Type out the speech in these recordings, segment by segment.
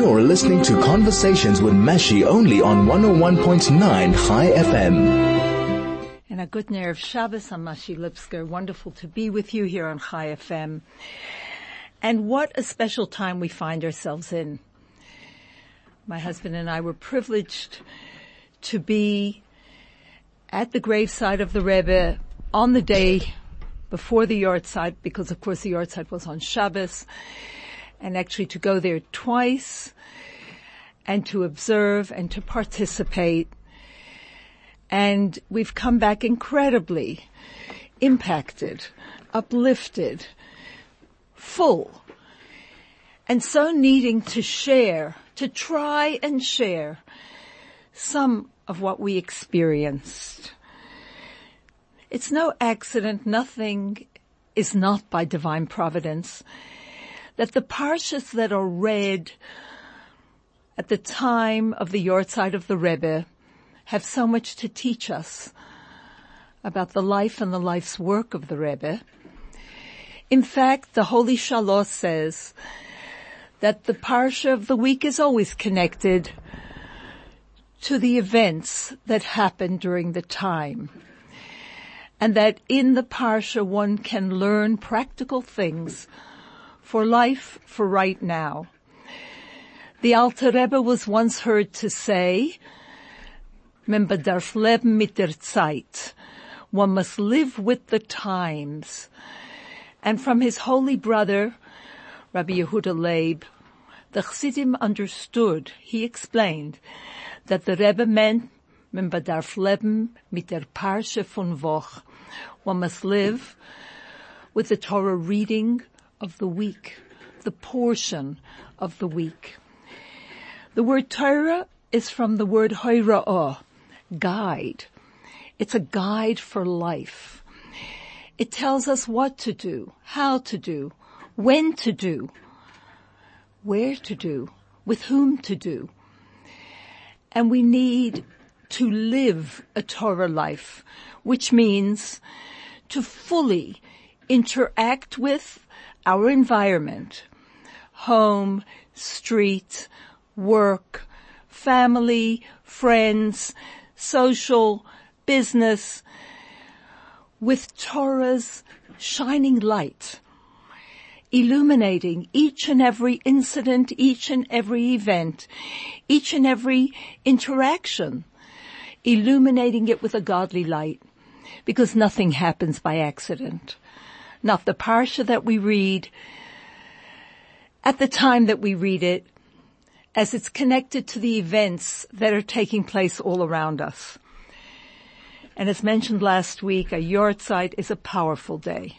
You're listening to Conversations with Mashi only on 101.9 High FM. And a good Erev Shabbos, I'm Lipskar. Wonderful to be with you here on High FM. And what a special time we find ourselves in. My husband and I were privileged to be at the graveside of the Rebbe on the day before the yahrzeit, because of course the yahrzeit was on Shabbos, and actually to go there twice, and to observe and to participate. And we've come back incredibly impacted, uplifted, full, and so needing to share, to try and share some of what we experienced. It's no accident, nothing is not by divine providence, that the parshas that are read at the time of the yahrzeit of the Rebbe have so much to teach us about the life and the life's work of the Rebbe. In fact, the Holy Shalosh says that the parsha of the week is always connected to the events that happened during the time and that in the Parsha one can learn practical things for life for right now. The Alter Rebbe was once heard to say, Man leben mit der Zeit. One must live with the times. And from his holy brother, Rabbi Yehuda Leib, the Chassidim understood, he explained, that the Rebbe meant Man leben mit der Parsha von Woch. One must live with the Torah reading of the week, the portion of the week. The word Torah is from the word Hoira'ah, guide. It's a guide for life. It tells us what to do, how to do, when to do, where to do, with whom to do. And we need to live a Torah life, which means to fully interact with our environment, home, street, work, family, friends, social, business, with Torah's shining light, illuminating each and every incident, each and every event, each and every interaction, illuminating it with a godly light. Because nothing happens by accident. Not the parsha that we read at the time that we read it as it's connected to the events that are taking place all around us. And as mentioned last week, a yahrzeit is a powerful day.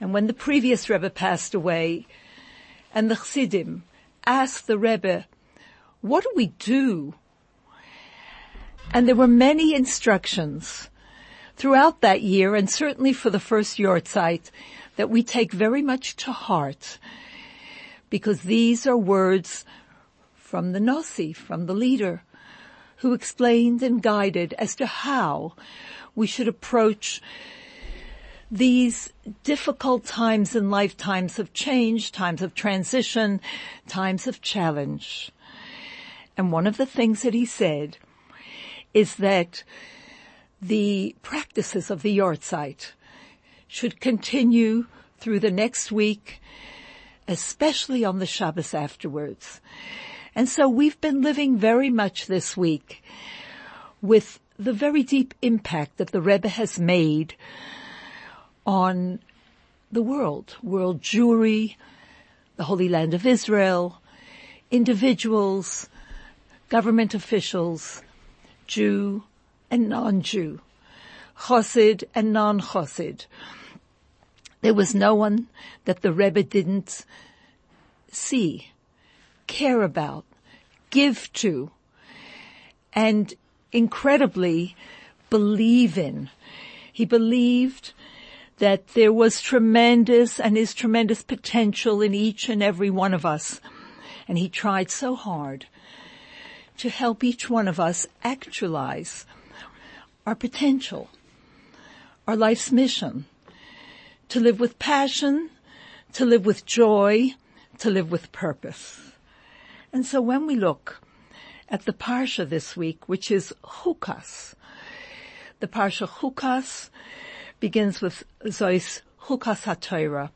And when the previous Rebbe passed away and the Chassidim asked the Rebbe, what do we do and there were many instructions throughout that year and certainly for the first yahrzeit that we take very much to heart because these are words from the Nasi, from the leader, who explained and guided as to how we should approach these difficult times in life, times of change, times of transition, times of challenge. And one of the things that he said is that the practices of the yahrzeit should continue through the next week, especially on the Shabbos afterwards. And so we've been living very much this week with the very deep impact that the Rebbe has made on the world, world Jewry, the Holy Land of Israel, individuals, government officials, Jew and non-Jew, Chassid and non-Chassid. There was no one that the Rebbe didn't see, care about, give to, and incredibly believe in. He believed that there was tremendous and is tremendous potential in each and every one of us. And he tried so hard to help each one of us actualize our potential, our life's mission, to live with passion, to live with joy, to live with purpose. And so when we look at the Parsha this week, which is Chukas, the Parsha Chukas begins with Zois Chukas HaTorah.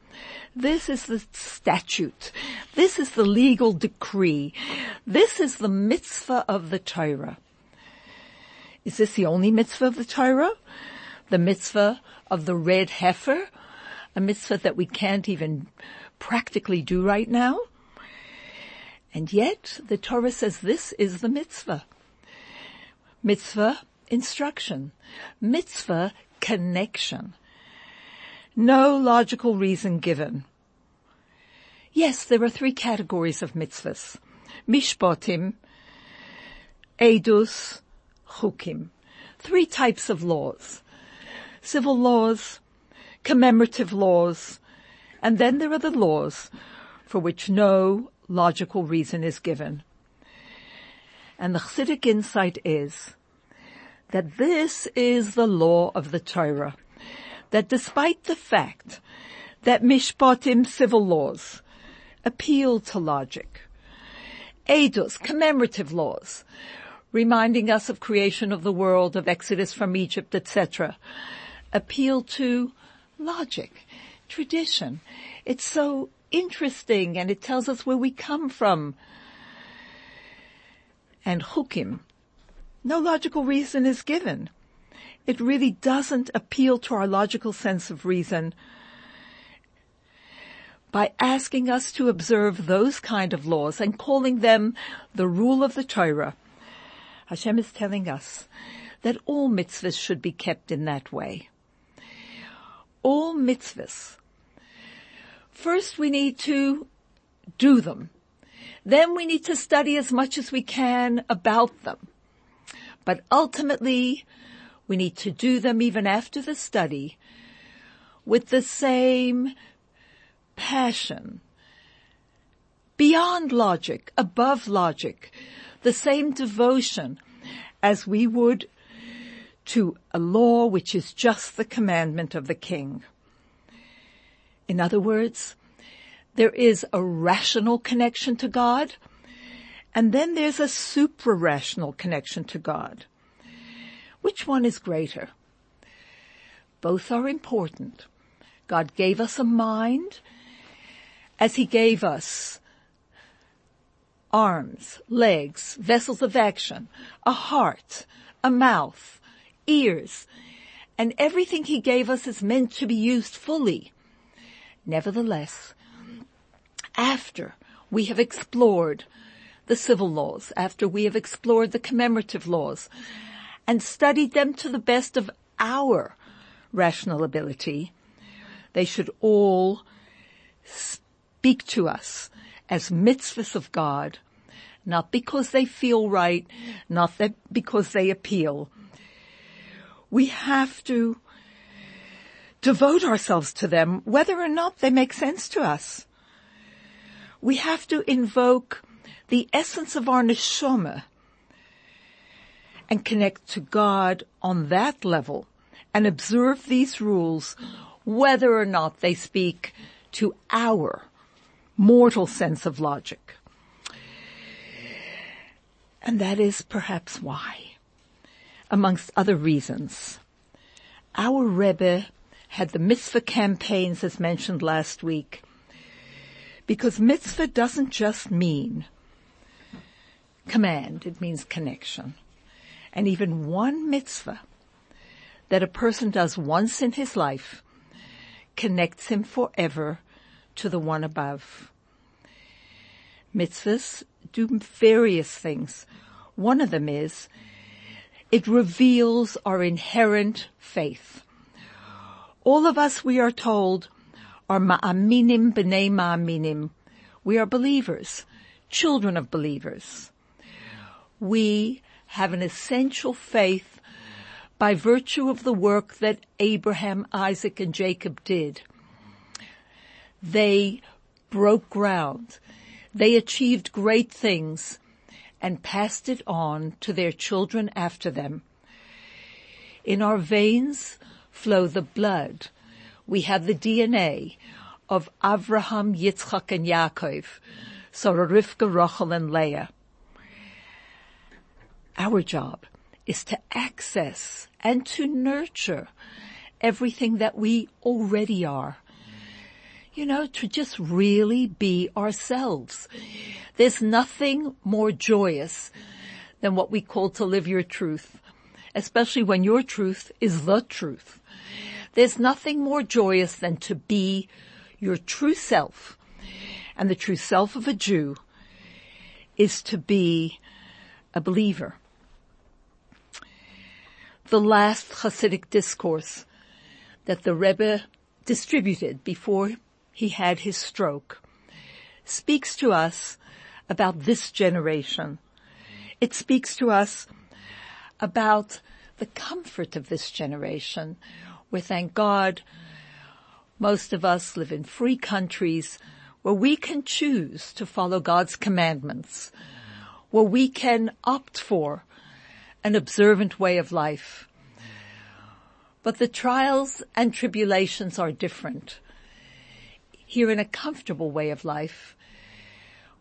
This is the statute. This is the legal decree. This is the mitzvah of the Torah. Is this the only mitzvah of the Torah? The mitzvah of the red heifer? A mitzvah that we can't even practically do right now? And yet the Torah says this is the mitzvah. Mitzvah instruction. Mitzvah connection. No logical reason given. Yes, there are three categories of mitzvahs. Mishpatim, Edus, chukim. Three types of laws. Civil laws, commemorative laws, and then there are the laws for which no logical reason is given. And the Chassidic insight is that this is the law of the Torah, that despite the fact that mishpatim civil laws appeal to logic, edus commemorative laws reminding us of creation of the world, of exodus from Egypt, etc., appeal to logic, tradition. It's so interesting and it tells us where we come from. And chukim, no logical reason is given. It really doesn't appeal to our logical sense of reason by asking us to observe those kind of laws and calling them the rule of the Torah Hashem is telling us that all mitzvahs should be kept in that way. All mitzvahs. First we need to do them. Then we need to study as much as we can about them. But ultimately, we need to do them even after the study with the same passion, beyond logic, above logic, the same devotion as we would to a law which is just the commandment of the king. In other words, there is a rational connection to God, and then there's a supra-rational connection to God. Which one is greater? Both are important. God gave us a mind as he gave us arms, legs, vessels of action, a heart, a mouth, ears, and everything he gave us is meant to be used fully. Nevertheless, after we have explored the civil laws, after we have explored the commemorative laws, and studied them to the best of our rational ability, they should all speak to us as mitzvahs of God not because they feel right, not that because they appeal. We have to devote ourselves to them whether or not they make sense to us. We have to invoke the essence of our neshama and connect to God on that level and observe these rules whether or not they speak to our mortal sense of logic. And that is perhaps why, amongst other reasons, our Rebbe had the mitzvah campaigns as mentioned last week. Because mitzvah doesn't just mean command, it means connection. And even one mitzvah that a person does once in his life connects him forever to the one above. Mitzvahs do various things. One of them is it reveals our inherent faith. All of us, we are told, are ma'aminim b'nei ma'aminim. We are believers, children of believers. We have an essential faith by virtue of the work that Abraham, Isaac, and Jacob did. They broke ground. They achieved great things and passed it on to their children after them. In our veins flow the blood. We have the DNA of Avraham, Yitzchak, and Yaakov. Sarah, Rivka, Rachel, and Leah. Our job is to access and to nurture everything that we already are. You know, to just really be ourselves. There's nothing more joyous than what we call to live your truth, especially when your truth is the truth. There's nothing more joyous than to be your true self. And the true self of a Jew is to be a believer. The last Hasidic discourse that the Rebbe distributed before he had his stroke speaks to us about this generation. It speaks to us about the comfort of this generation where thank God most of us live in free countries where we can choose to follow God's commandments, where we can opt for an observant way of life. But the trials and tribulations are different. Here in a comfortable way of life,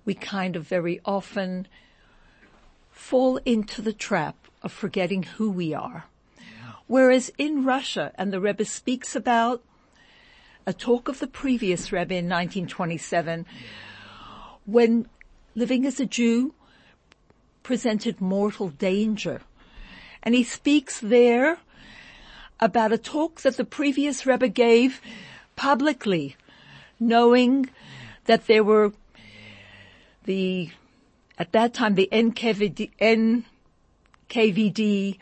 we kind of very often fall into the trap of forgetting who we are. Whereas in Russia, and the Rebbe speaks about a talk of the previous Rebbe in 1927, when living as a Jew presented mortal danger. And he speaks there about a talk that the previous Rebbe gave publicly, knowing that there were the, at that time, the NKVD, NKVD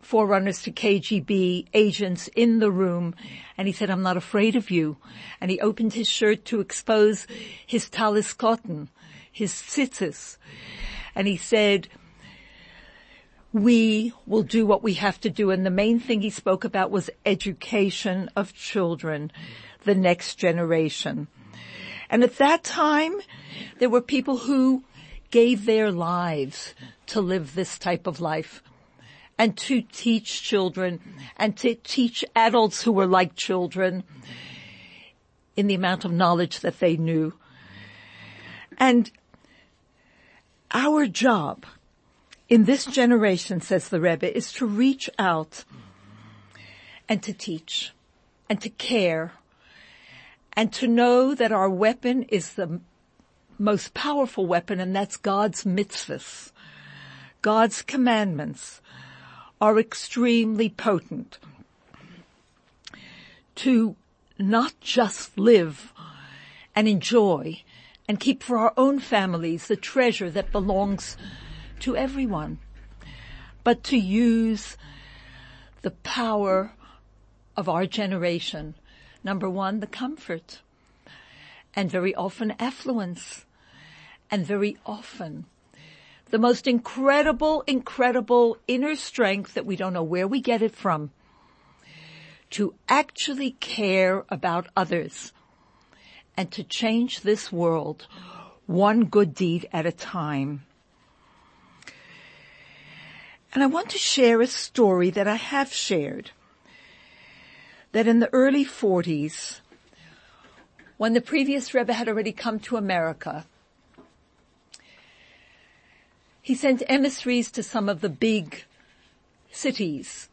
forerunners to KGB agents in the room and he said, I'm not afraid of you. And he opened his shirt to expose his talis koton, his tzitzis. And he said, we will do what we have to do. And the main thing he spoke about was education of children, the next generation. And at that time, there were people who gave their lives to live this type of life and to teach children and to teach adults who were like children in the amount of knowledge that they knew. And our job in this generation, says the Rebbe, is to reach out and to teach and to care and to know that our weapon is the most powerful weapon and that's God's mitzvahs, God's commandments are extremely potent to not just live and enjoy and keep for our own families the treasure that belongs to everyone, but to use the power of our generation. Number one, the comfort. And very often affluence. And very often the most incredible, incredible inner strength that we don't know where we get it from. To actually care about others and to change this world one good deed at a time. And I want to share a story that I have shared that in the early 40s, when the previous Rebbe had already come to America, he sent emissaries to some of the big cities.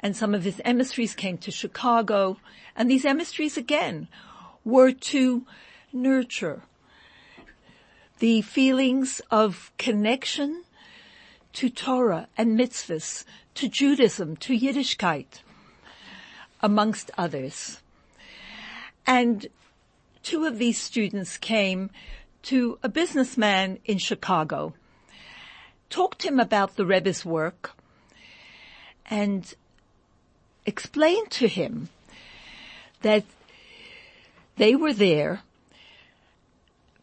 And some of his emissaries came to Chicago. And these emissaries again were to nurture the feelings of connection to Torah and mitzvahs, to Judaism, to Yiddishkeit, amongst others. And two of these students came to a businessman in Chicago talked to him about the Rebbe's work and explained to him that they were there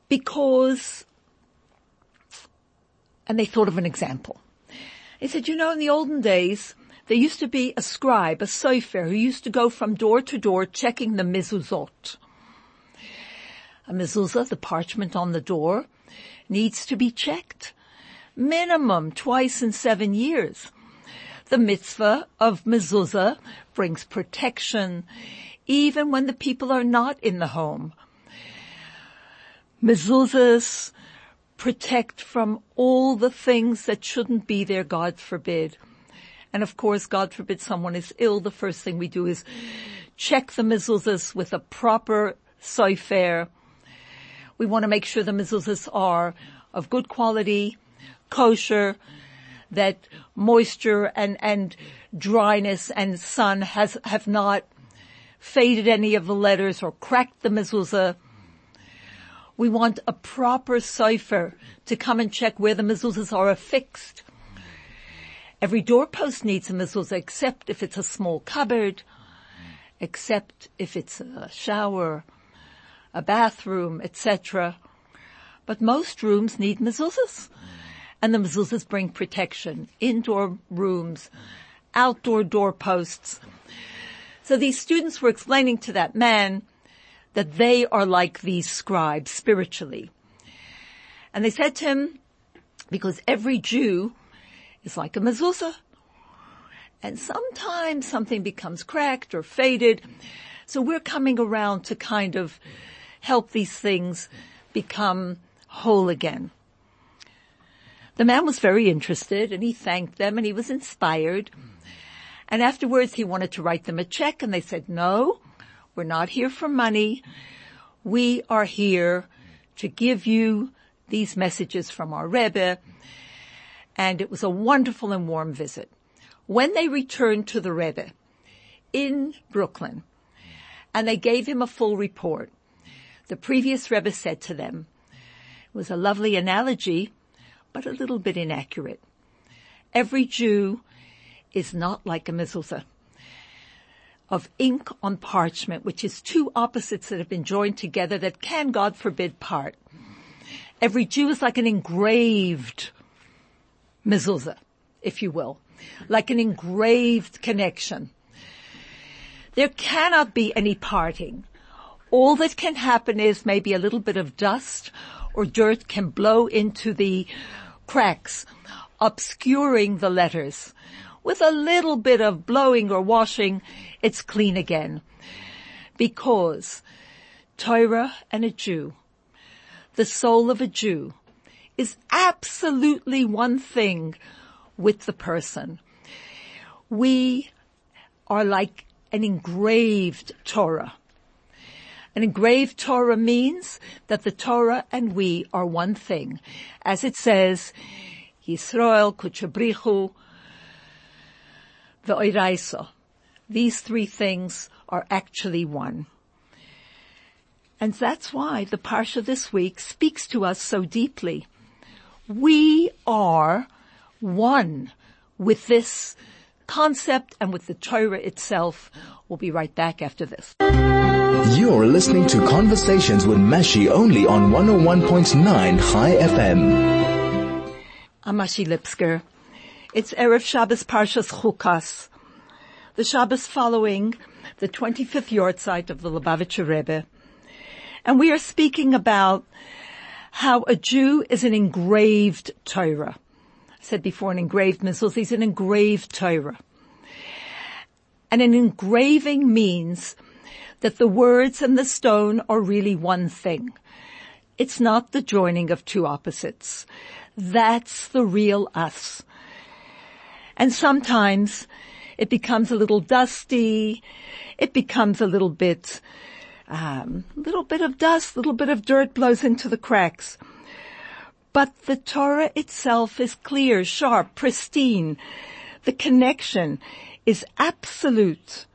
because, and they thought of an example. He said, you know, in the olden days, there used to be a scribe, a sofer, who used to go from door to door checking the mezuzot. A mezuzah, the parchment on the door, needs to be checked minimum twice in seven years. The mitzvah of mezuzah brings protection even when the people are not in the home. Mezuzahs protect from all the things that shouldn't be there, God forbid. And of course, God forbid someone is ill, the first thing we do is check the mezuzahs with a proper soifer. We want to make sure the mezuzahs are of good quality, kosher, that moisture and, and dryness and sun has, have not faded any of the letters or cracked the mezuzah. We want a proper soifer to come and check where the mezuzahs are affixed. Every doorpost needs a mezuzah except if it's a small cupboard, except if it's a shower, a bathroom, etc. But most rooms need mezuzahs. And the mezuzahs bring protection. Indoor rooms, outdoor doorposts. So these students were explaining to that man that they are like these scribes spiritually. And they said to him, because every Jew is like a mezuzah. And sometimes something becomes cracked or faded. So we're coming around to kind of help these things become whole again. The man was very interested and he thanked them and he was inspired. And afterwards he wanted to write them a check and they said, no, we're not here for money. We are here to give you these messages from our Rebbe. And it was a wonderful and warm visit. When they returned to the Rebbe in Brooklyn and they gave him a full report, the previous Rebbe said to them, it was a lovely analogy but a little bit inaccurate. Every Jew is not like a mezuzah of ink on parchment, which is two opposites that have been joined together that can, God forbid, part. Every Jew is like an engraved mezuzah, if you will, like an engraved connection. There cannot be any parting. All that can happen is maybe a little bit of dust or dirt can blow into the cracks, obscuring the letters. With a little bit of blowing or washing, it's clean again. Because Torah and a Jew, the soul of a Jew, is absolutely one thing with the person. We are like an engraved Torah. An engraved Torah means that the Torah and we are one thing. As it says, Yisrael, Kuchabrichu, Ve'oiraiso. These three things are actually one. And that's why the Parsha this week speaks to us so deeply. We are one with this concept and with the Torah itself. We'll be right back after this. You're listening to Conversations with Mashi only on 101.9 High FM. I'm Mashi Lipskar. It's Erev Shabbos Parshas Chukas. The Shabbos following the 25th yahrzeit of the Lubavitcher Rebbe. And we are speaking about how a Jew is an engraved Torah. I said before an engraved missile, he's an engraved Torah. And an engraving means that the words and the stone are really one thing. It's not the joining of two opposites. That's the real us. And sometimes it becomes a little dusty. It becomes a little bit, um, little bit of dust, little bit of dirt blows into the cracks. But the Torah itself is clear, sharp, pristine. The connection is absolute.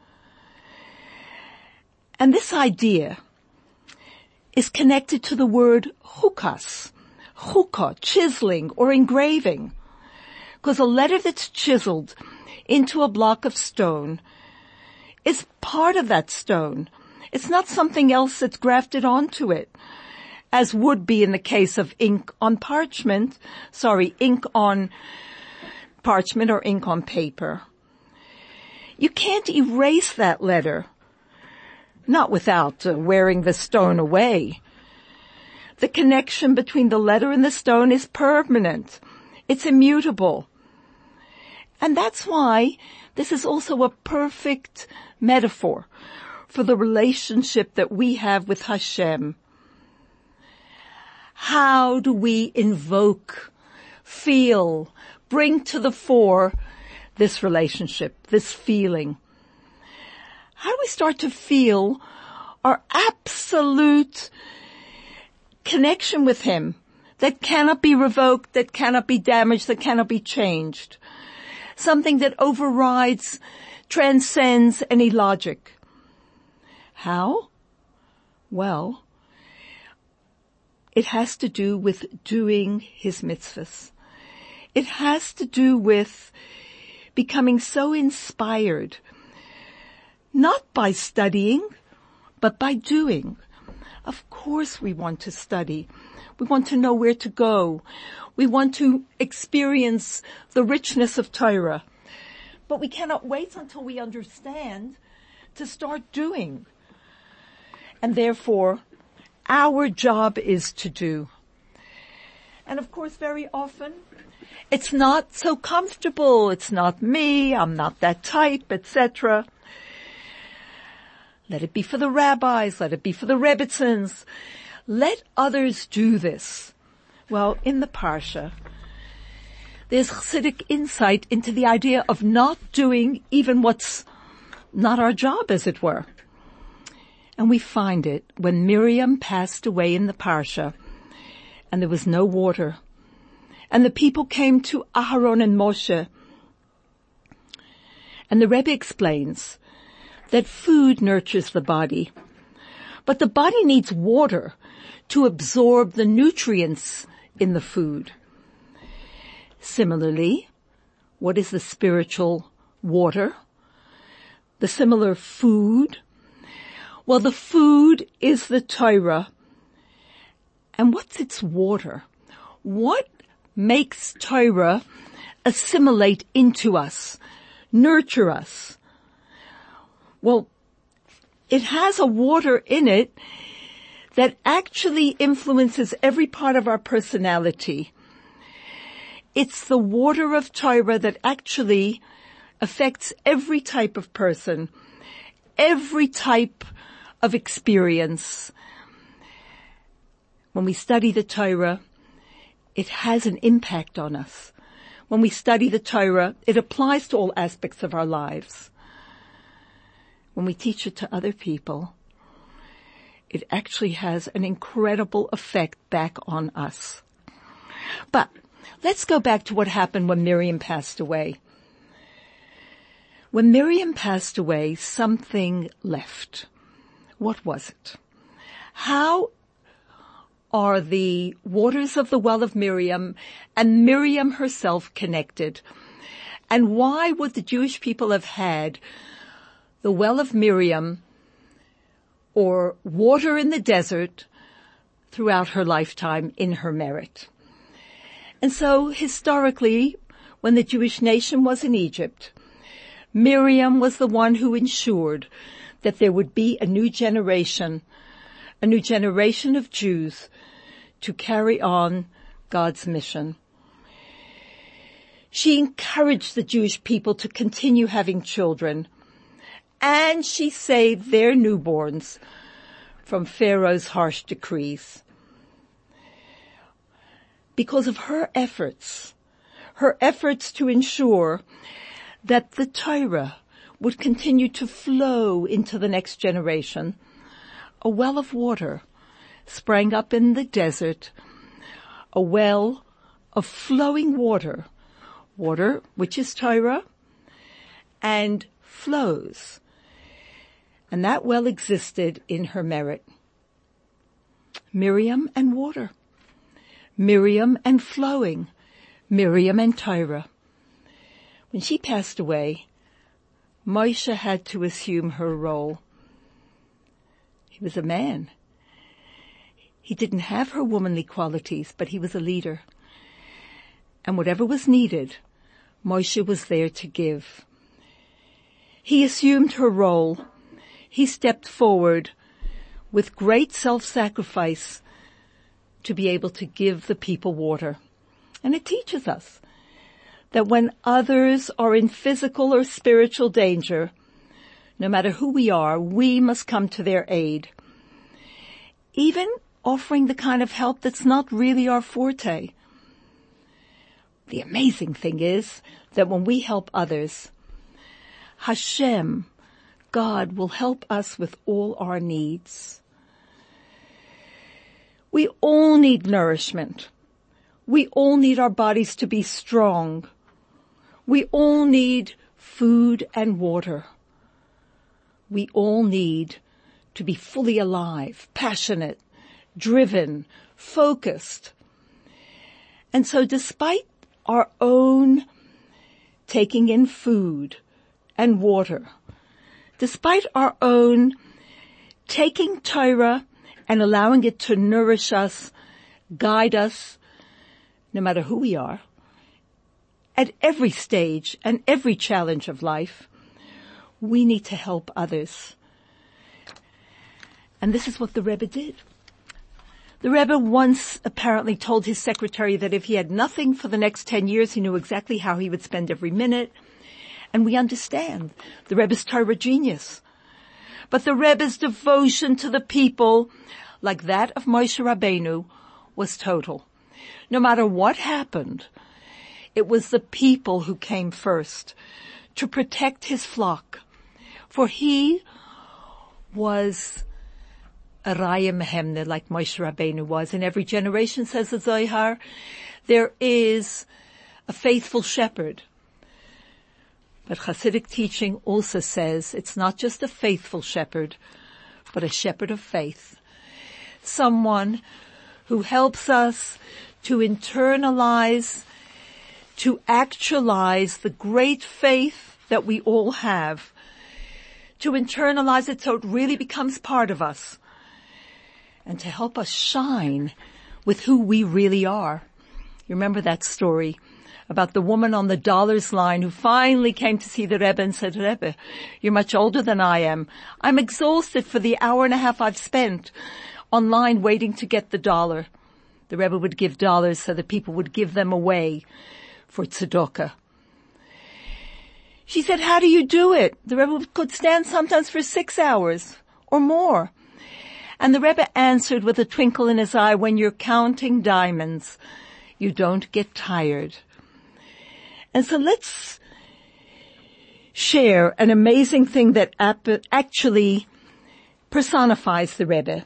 And this idea is connected to the word chukas, chukah, chiseling or engraving. Because a letter that's chiseled into a block of stone is part of that stone. It's not something else that's grafted onto it, as would be in the case of ink on parchment, sorry, ink on parchment or ink on paper. You can't erase that letter not without uh, wearing the stone away. The connection between the letter and the stone is permanent. It's immutable. And that's why this is also a perfect metaphor for the relationship that we have with Hashem. How do we invoke, feel, bring to the fore this relationship, this feeling? How do we start to feel our absolute connection with Him that cannot be revoked, that cannot be damaged, that cannot be changed? Something that overrides, transcends any logic. How? Well, it has to do with doing his mitzvahs. It has to do with becoming so inspired, not by studying, but by doing. Of course we want to study. We want to know where to go. We want to experience the richness of Torah. But we cannot wait until we understand to start doing. And therefore, our job is to do. And of course, very often, it's not so comfortable. It's not me. I'm not that type, etc. Let it be for the rabbis. Let it be for the Rebbetzins. Let others do this. Well, in the Parsha, there's Chassidic insight into the idea of not doing even what's not our job, as it were. And we find it when Miriam passed away in the Parsha and there was no water. And the people came to Aharon and Moshe. And the Rebbe explains that food nurtures the body, but the body needs water to absorb the nutrients in the food. Similarly, what is the spiritual water? The similar food well, the food is the Torah. And what's its water? What makes Torah assimilate into us, nurture us? Well, it has a water in it that actually influences every part of our personality. It's the water of Torah that actually affects every type of person, every type of experience. When we study the Torah, it has an impact on us. When we study the Torah, it applies to all aspects of our lives. When we teach it to other people, it actually has an incredible effect back on us. But let's go back to what happened when Miriam passed away. When Miriam passed away, something left. What was it? How are the waters of the well of Miriam and Miriam herself connected? And why would the Jewish people have had the well of Miriam or water in the desert throughout her lifetime in her merit? And so historically, when the Jewish nation was in Egypt, Miriam was the one who ensured that there would be a new generation, a new generation of Jews to carry on God's mission. She encouraged the Jewish people to continue having children and she saved their newborns from Pharaoh's harsh decrees. Because of her efforts, her efforts to ensure that the Torah would continue to flow into the next generation. A well of water sprang up in the desert, a well of flowing water, water which is Torah, and flows. And that well existed in her merit. Miriam and water. Miriam and flowing. Miriam and Torah. When she passed away, Moshe had to assume her role. He was a man. He didn't have her womanly qualities, but he was a leader. And whatever was needed, Moshe was there to give. He assumed her role. He stepped forward with great self-sacrifice to be able to give the people water. And it teaches us that when others are in physical or spiritual danger, no matter who we are, we must come to their aid. Even offering the kind of help that's not really our forte. The amazing thing is that when we help others, Hashem, God will help us with all our needs. We all need nourishment. We all need our bodies to be strong. We all need food and water. We all need to be fully alive, passionate, driven, focused. And so despite our own taking in food and water, despite our own taking Torah and allowing it to nourish us, guide us, no matter who we are, at every stage and every challenge of life, we need to help others. And this is what the Rebbe did. The Rebbe once apparently told his secretary that if he had nothing for the next 10 years, he knew exactly how he would spend every minute. And we understand the Rebbe's Torah genius. But the Rebbe's devotion to the people, like that of Moshe Rabbeinu, was total. No matter what happened, it was the people who came first to protect his flock. For he was a Raya Mehemne like Moshe Rabbeinu was. In every generation, says the Zohar, there is a faithful shepherd. But Hasidic teaching also says it's not just a faithful shepherd, but a shepherd of faith. Someone who helps us to internalize, to actualize the great faith that we all have, to internalize it so it really becomes part of us and to help us shine with who we really are. You remember that story about the woman on the dollars line who finally came to see the Rebbe and said, Rebbe, you're much older than I am. I'm exhausted for the hour and a half I've spent online waiting to get the dollar. The Rebbe would give dollars so that people would give them away for tzedakah. She said, how do you do it? The Rebbe could stand sometimes for six hours or more. And the Rebbe answered with a twinkle in his eye, when you're counting diamonds, you don't get tired. And so let's share an amazing thing that actually personifies the Rebbe.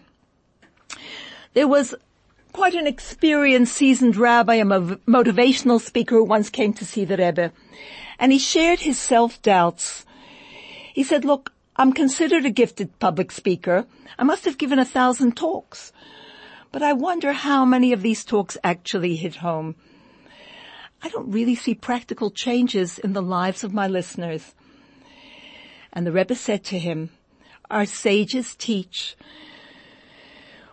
There was quite an experienced, seasoned rabbi, a motivational speaker who once came to see the Rebbe. And he shared his self-doubts. He said, look, I'm considered a gifted public speaker. I must have given a thousand talks. But I wonder how many of these talks actually hit home. I don't really see practical changes in the lives of my listeners. And the Rebbe said to him, our sages teach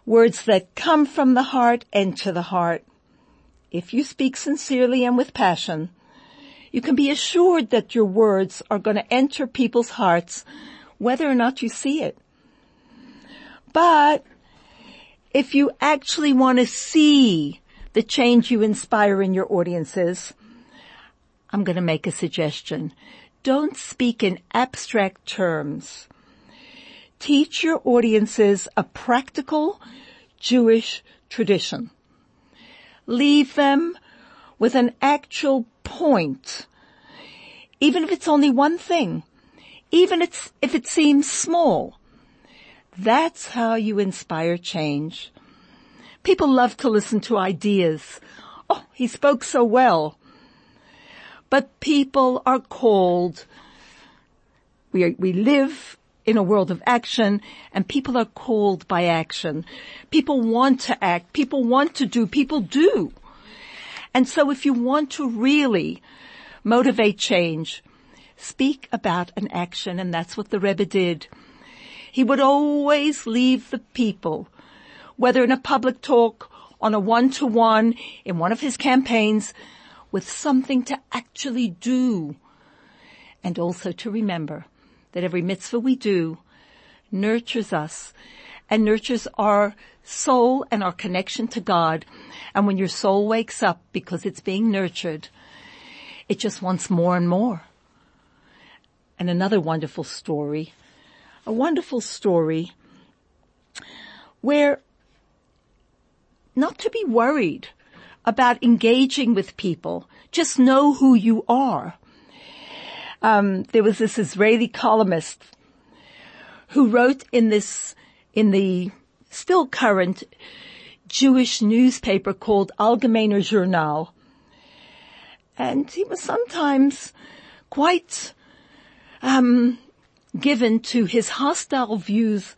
words that come from the heart enter the heart. If you speak sincerely and with passion, you can be assured that your words are going to enter people's hearts whether or not you see it. But if you actually want to see the change you inspire in your audiences, I'm going to make a suggestion. Don't speak in abstract terms. Teach your audiences a practical Jewish tradition. Leave them with an actual point, even if it's only one thing even if it seems small. That's how you inspire change. People love to listen to ideas. Oh, he spoke so well. But people are called, we, are, we live in a world of action and people are called by action. People want to act. People want to do. People do. And so if you want to really motivate change, speak about an action and that's what the Rebbe did. He would always leave the people, whether in a public talk, on a one-to-one, in one of his campaigns, with something to actually do. And also to remember that every mitzvah we do nurtures us and nurtures our soul and our connection to God. And when your soul wakes up because it's being nurtured, it just wants more and more and another wonderful story, a wonderful story where not to be worried about engaging with people. Just know who you are. Um, there was this Israeli columnist who wrote in this, in the still current Jewish newspaper called Algemeiner Journal. And he was sometimes quite, um, given to his hostile views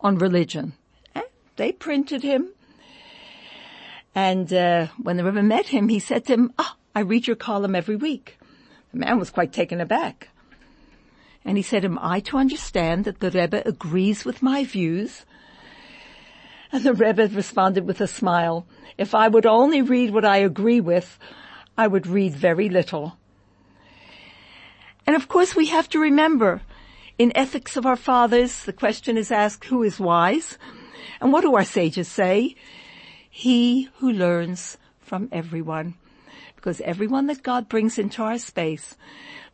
on religion. And they printed him. And, uh, when the Rebbe met him, he said to him, ah, oh, I read your column every week. The man was quite taken aback. And he said, am I to understand that the Rebbe agrees with my views? And the Rebbe responded with a smile, if I would only read what I agree with, I would read very little. And of course we have to remember, in Ethics of Our Fathers, the question is asked, who is wise? And what do our sages say? He who learns from everyone because everyone that God brings into our space,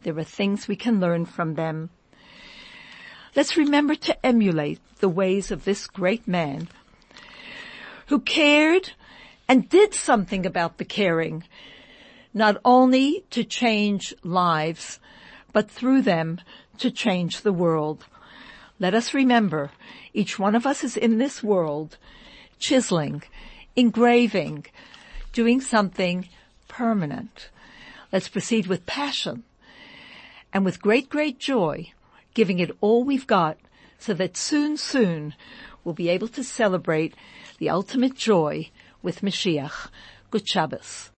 there are things we can learn from them. Let's remember to emulate the ways of this great man who cared and did something about the caring, not only to change lives, but through them to change the world. Let us remember, each one of us is in this world, chiseling, engraving, doing something permanent. Let's proceed with passion and with great, great joy, giving it all we've got so that soon, soon we'll be able to celebrate the ultimate joy with Mashiach. Good Shabbos.